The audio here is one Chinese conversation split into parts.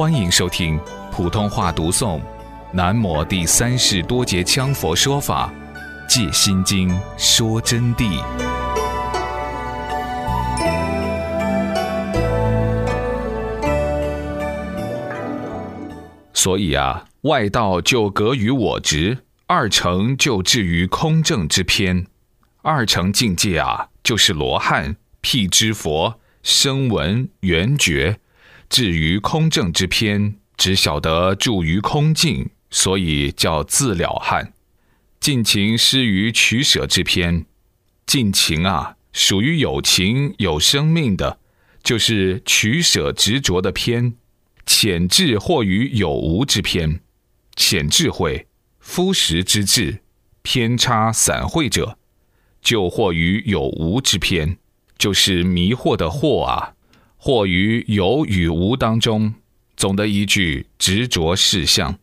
欢迎收听普通话读诵《南摩第三世多杰羌佛说法·借心经说真谛》。所以啊，外道就隔于我执，二乘就至于空正之偏。二乘境界啊，就是罗汉、辟支佛、声闻、缘觉。至于空正之偏，只晓得住于空境，所以叫自了汉。尽情失于取舍之偏，尽情啊，属于有情有生命的，就是取舍执着的偏。浅智或于有无之偏，浅智慧、肤实之智，偏差散会者，就或于有无之偏，就是迷惑的惑啊。或于有与无当中，总的一句执着事相。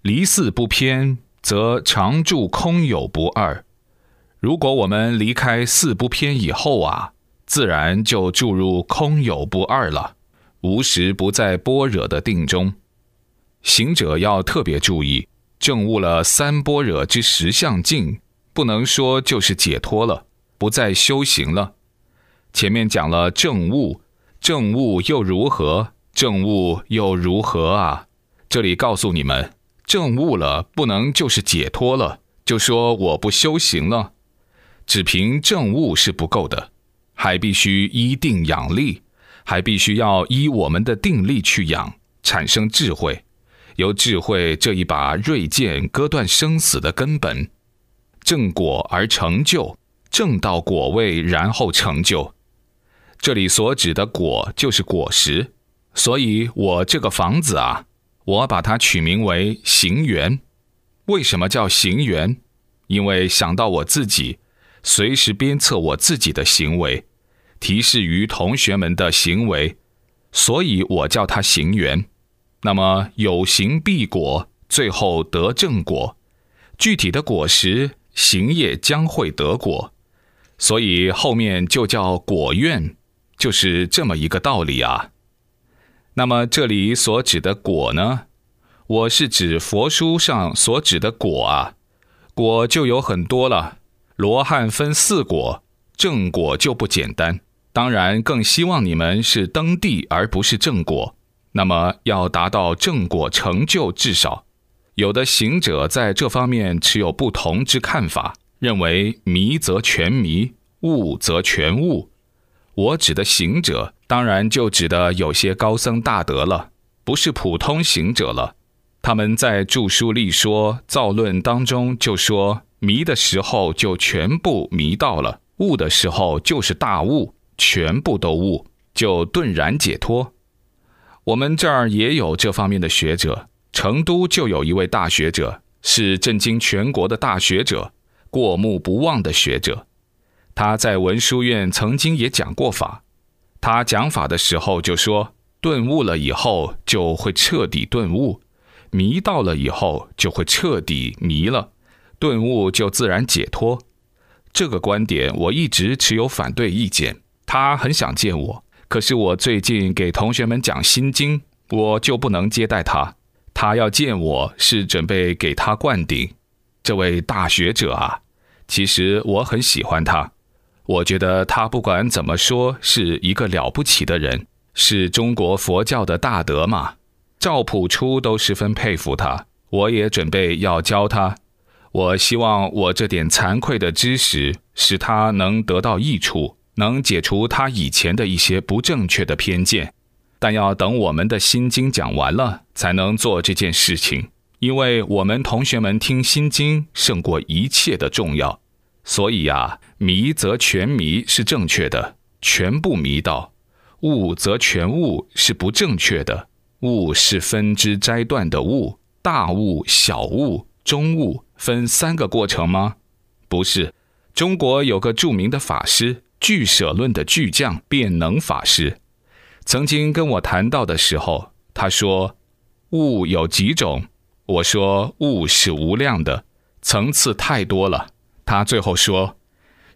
离四不偏，则常住空有不二。如果我们离开四不偏以后啊，自然就注入空有不二了，无时不在般若的定中。行者要特别注意，证悟了三般若之实相境，不能说就是解脱了，不再修行了。前面讲了正悟，正悟又如何？正悟又如何啊？这里告诉你们，正悟了不能就是解脱了，就说我不修行了，只凭正悟是不够的，还必须依定养力，还必须要依我们的定力去养，产生智慧，由智慧这一把锐剑割断生死的根本，正果而成就，正到果位，然后成就。这里所指的果就是果实，所以我这个房子啊，我把它取名为行园。为什么叫行园？因为想到我自己，随时鞭策我自己的行为，提示于同学们的行为，所以我叫它行园。那么有行必果，最后得正果。具体的果实行业将会得果，所以后面就叫果院。就是这么一个道理啊。那么这里所指的果呢？我是指佛书上所指的果啊。果就有很多了。罗汉分四果，正果就不简单。当然，更希望你们是登地而不是正果。那么要达到正果成就，至少有的行者在这方面持有不同之看法，认为迷则全迷，悟则全悟。我指的行者，当然就指的有些高僧大德了，不是普通行者了。他们在著书立说造论当中就说，迷的时候就全部迷到了，悟的时候就是大悟，全部都悟，就顿然解脱。我们这儿也有这方面的学者，成都就有一位大学者，是震惊全国的大学者，过目不忘的学者。他在文殊院曾经也讲过法，他讲法的时候就说，顿悟了以后就会彻底顿悟，迷到了以后就会彻底迷了，顿悟就自然解脱。这个观点我一直持有反对意见。他很想见我，可是我最近给同学们讲心经，我就不能接待他。他要见我是准备给他灌顶。这位大学者啊，其实我很喜欢他。我觉得他不管怎么说是一个了不起的人，是中国佛教的大德嘛。赵朴初都十分佩服他，我也准备要教他。我希望我这点惭愧的知识，使他能得到益处，能解除他以前的一些不正确的偏见。但要等我们的心经讲完了，才能做这件事情，因为我们同学们听心经胜过一切的重要。所以呀，迷则全迷是正确的，全部迷道；悟则全悟是不正确的，悟是分支摘断的悟，大悟、小悟、中悟分三个过程吗？不是。中国有个著名的法师，俱舍论的巨匠辩能法师，曾经跟我谈到的时候，他说：“悟有几种？”我说：“悟是无量的，层次太多了。”他最后说：“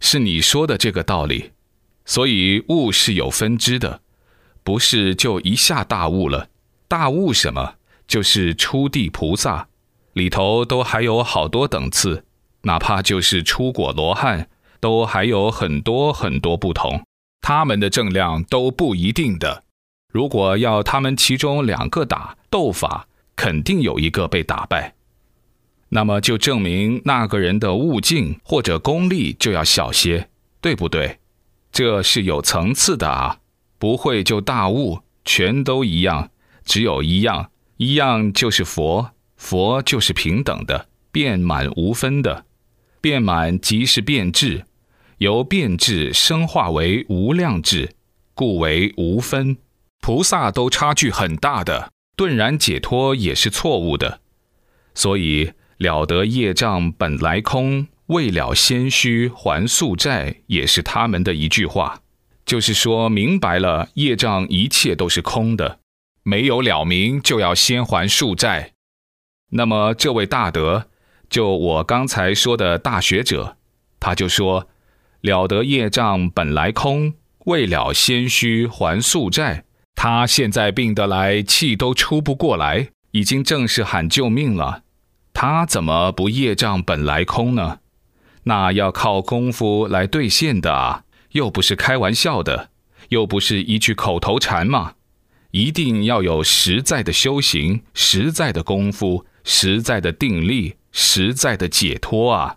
是你说的这个道理，所以悟是有分支的，不是就一下大悟了。大悟什么？就是初地菩萨，里头都还有好多等次，哪怕就是出果罗汉，都还有很多很多不同，他们的正量都不一定的。如果要他们其中两个打斗法，肯定有一个被打败，那么就证明那个人的悟境或者功力就要小些，对不对？这是有层次的啊，不会就大悟，全都一样，只有一样。一样就是佛，佛就是平等的，遍满无分的，遍满即是变质，由变质生化为无量质，故为无分。菩萨都差距很大的，顿然解脱也是错误的。所以了得业障本来空，未了先须还宿债，也是他们的一句话，就是说明白了业障一切都是空的。没有了明，就要先还宿债。那么这位大德，就我刚才说的大学者，他就说：了得业障本来空，未了先须还宿债。他现在病得来，气都出不过来，已经正是喊救命了。他怎么不业障本来空呢？那要靠功夫来兑现的啊，又不是开玩笑的，又不是一句口头禅嘛。一定要有实在的修行、实在的功夫、实在的定力、实在的解脱啊！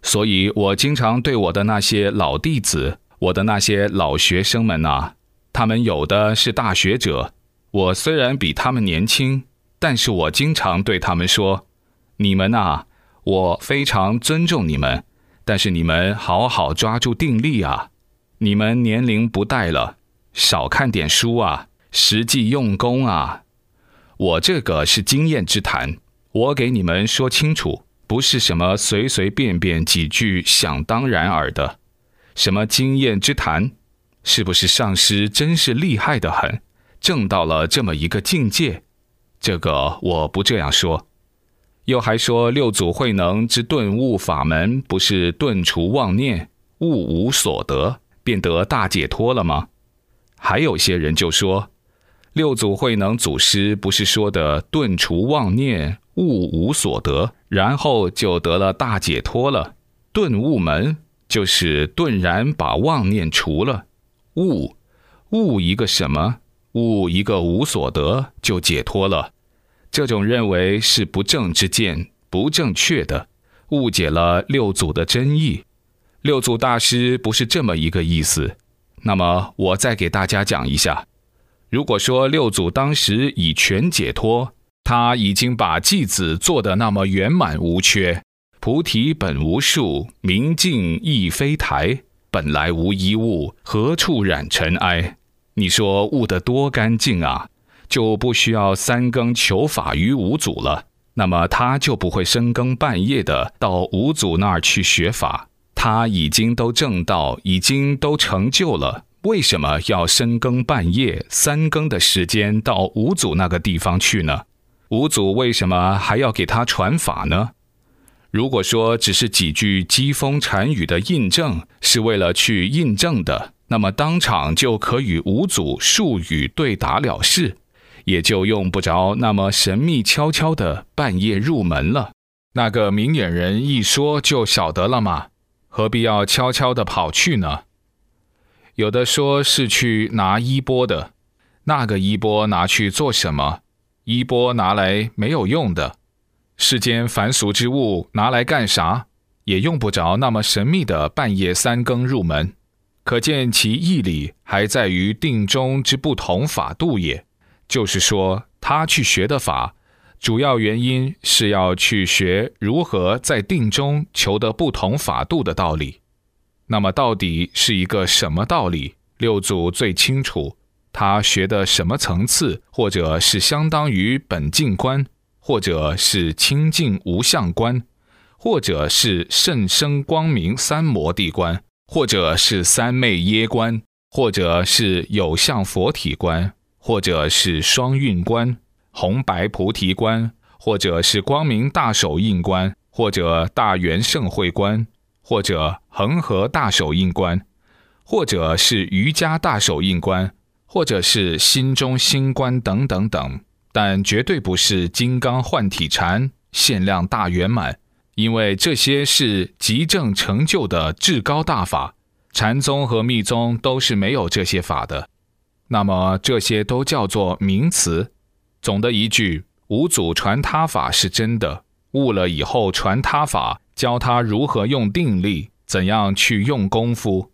所以我经常对我的那些老弟子、我的那些老学生们呐，他们有的是大学者，我虽然比他们年轻，但是我经常对他们说：“你们呐，我非常尊重你们，但是你们好好抓住定力啊！你们年龄不带了，少看点书啊！”实际用功啊！我这个是经验之谈，我给你们说清楚，不是什么随随便便几句想当然耳的。什么经验之谈？是不是上师真是厉害的很，证到了这么一个境界？这个我不这样说。又还说六祖慧能之顿悟法门，不是顿除妄念，悟无所得，便得大解脱了吗？还有些人就说。六祖慧能祖师不是说的顿除妄念，悟无所得，然后就得了大解脱了。顿悟门就是顿然把妄念除了，悟悟一个什么？悟一个无所得就解脱了。这种认为是不正之见，不正确的，误解了六祖的真意。六祖大师不是这么一个意思。那么我再给大家讲一下。如果说六祖当时已全解脱，他已经把偈子做得那么圆满无缺，菩提本无树，明镜亦非台，本来无一物，何处染尘埃？你说悟得多干净啊，就不需要三更求法于五祖了。那么他就不会深更半夜的到五祖那儿去学法，他已经都证道，已经都成就了。为什么要深更半夜、三更的时间到五祖那个地方去呢？五祖为什么还要给他传法呢？如果说只是几句机锋禅语的印证，是为了去印证的，那么当场就可与五祖术语对答了事，也就用不着那么神秘悄悄的半夜入门了。那个明眼人一说就晓得了吗？何必要悄悄的跑去呢？有的说是去拿衣钵的，那个衣钵拿去做什么？衣钵拿来没有用的，世间凡俗之物拿来干啥？也用不着那么神秘的半夜三更入门。可见其义理还在于定中之不同法度也。就是说，他去学的法，主要原因是要去学如何在定中求得不同法度的道理。那么到底是一个什么道理？六祖最清楚，他学的什么层次，或者是相当于本净观，或者是清净无相观，或者是甚深光明三摩地观，或者是三昧耶观，或者是有相佛体观，或者是双运观、红白菩提观，或者是光明大手印观，或者大圆盛会观。或者恒河大手印观，或者是瑜伽大手印观，或者是心中心观等等等，但绝对不是金刚换体禅、限量大圆满，因为这些是极正成就的至高大法，禅宗和密宗都是没有这些法的。那么这些都叫做名词。总的一句，五祖传他法是真的，悟了以后传他法，教他如何用定力，怎样去用功夫。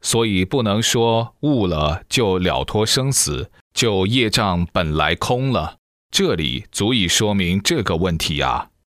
所以不能说悟了就了脱生死，就业障本来空了。这里足以说明这个问题啊。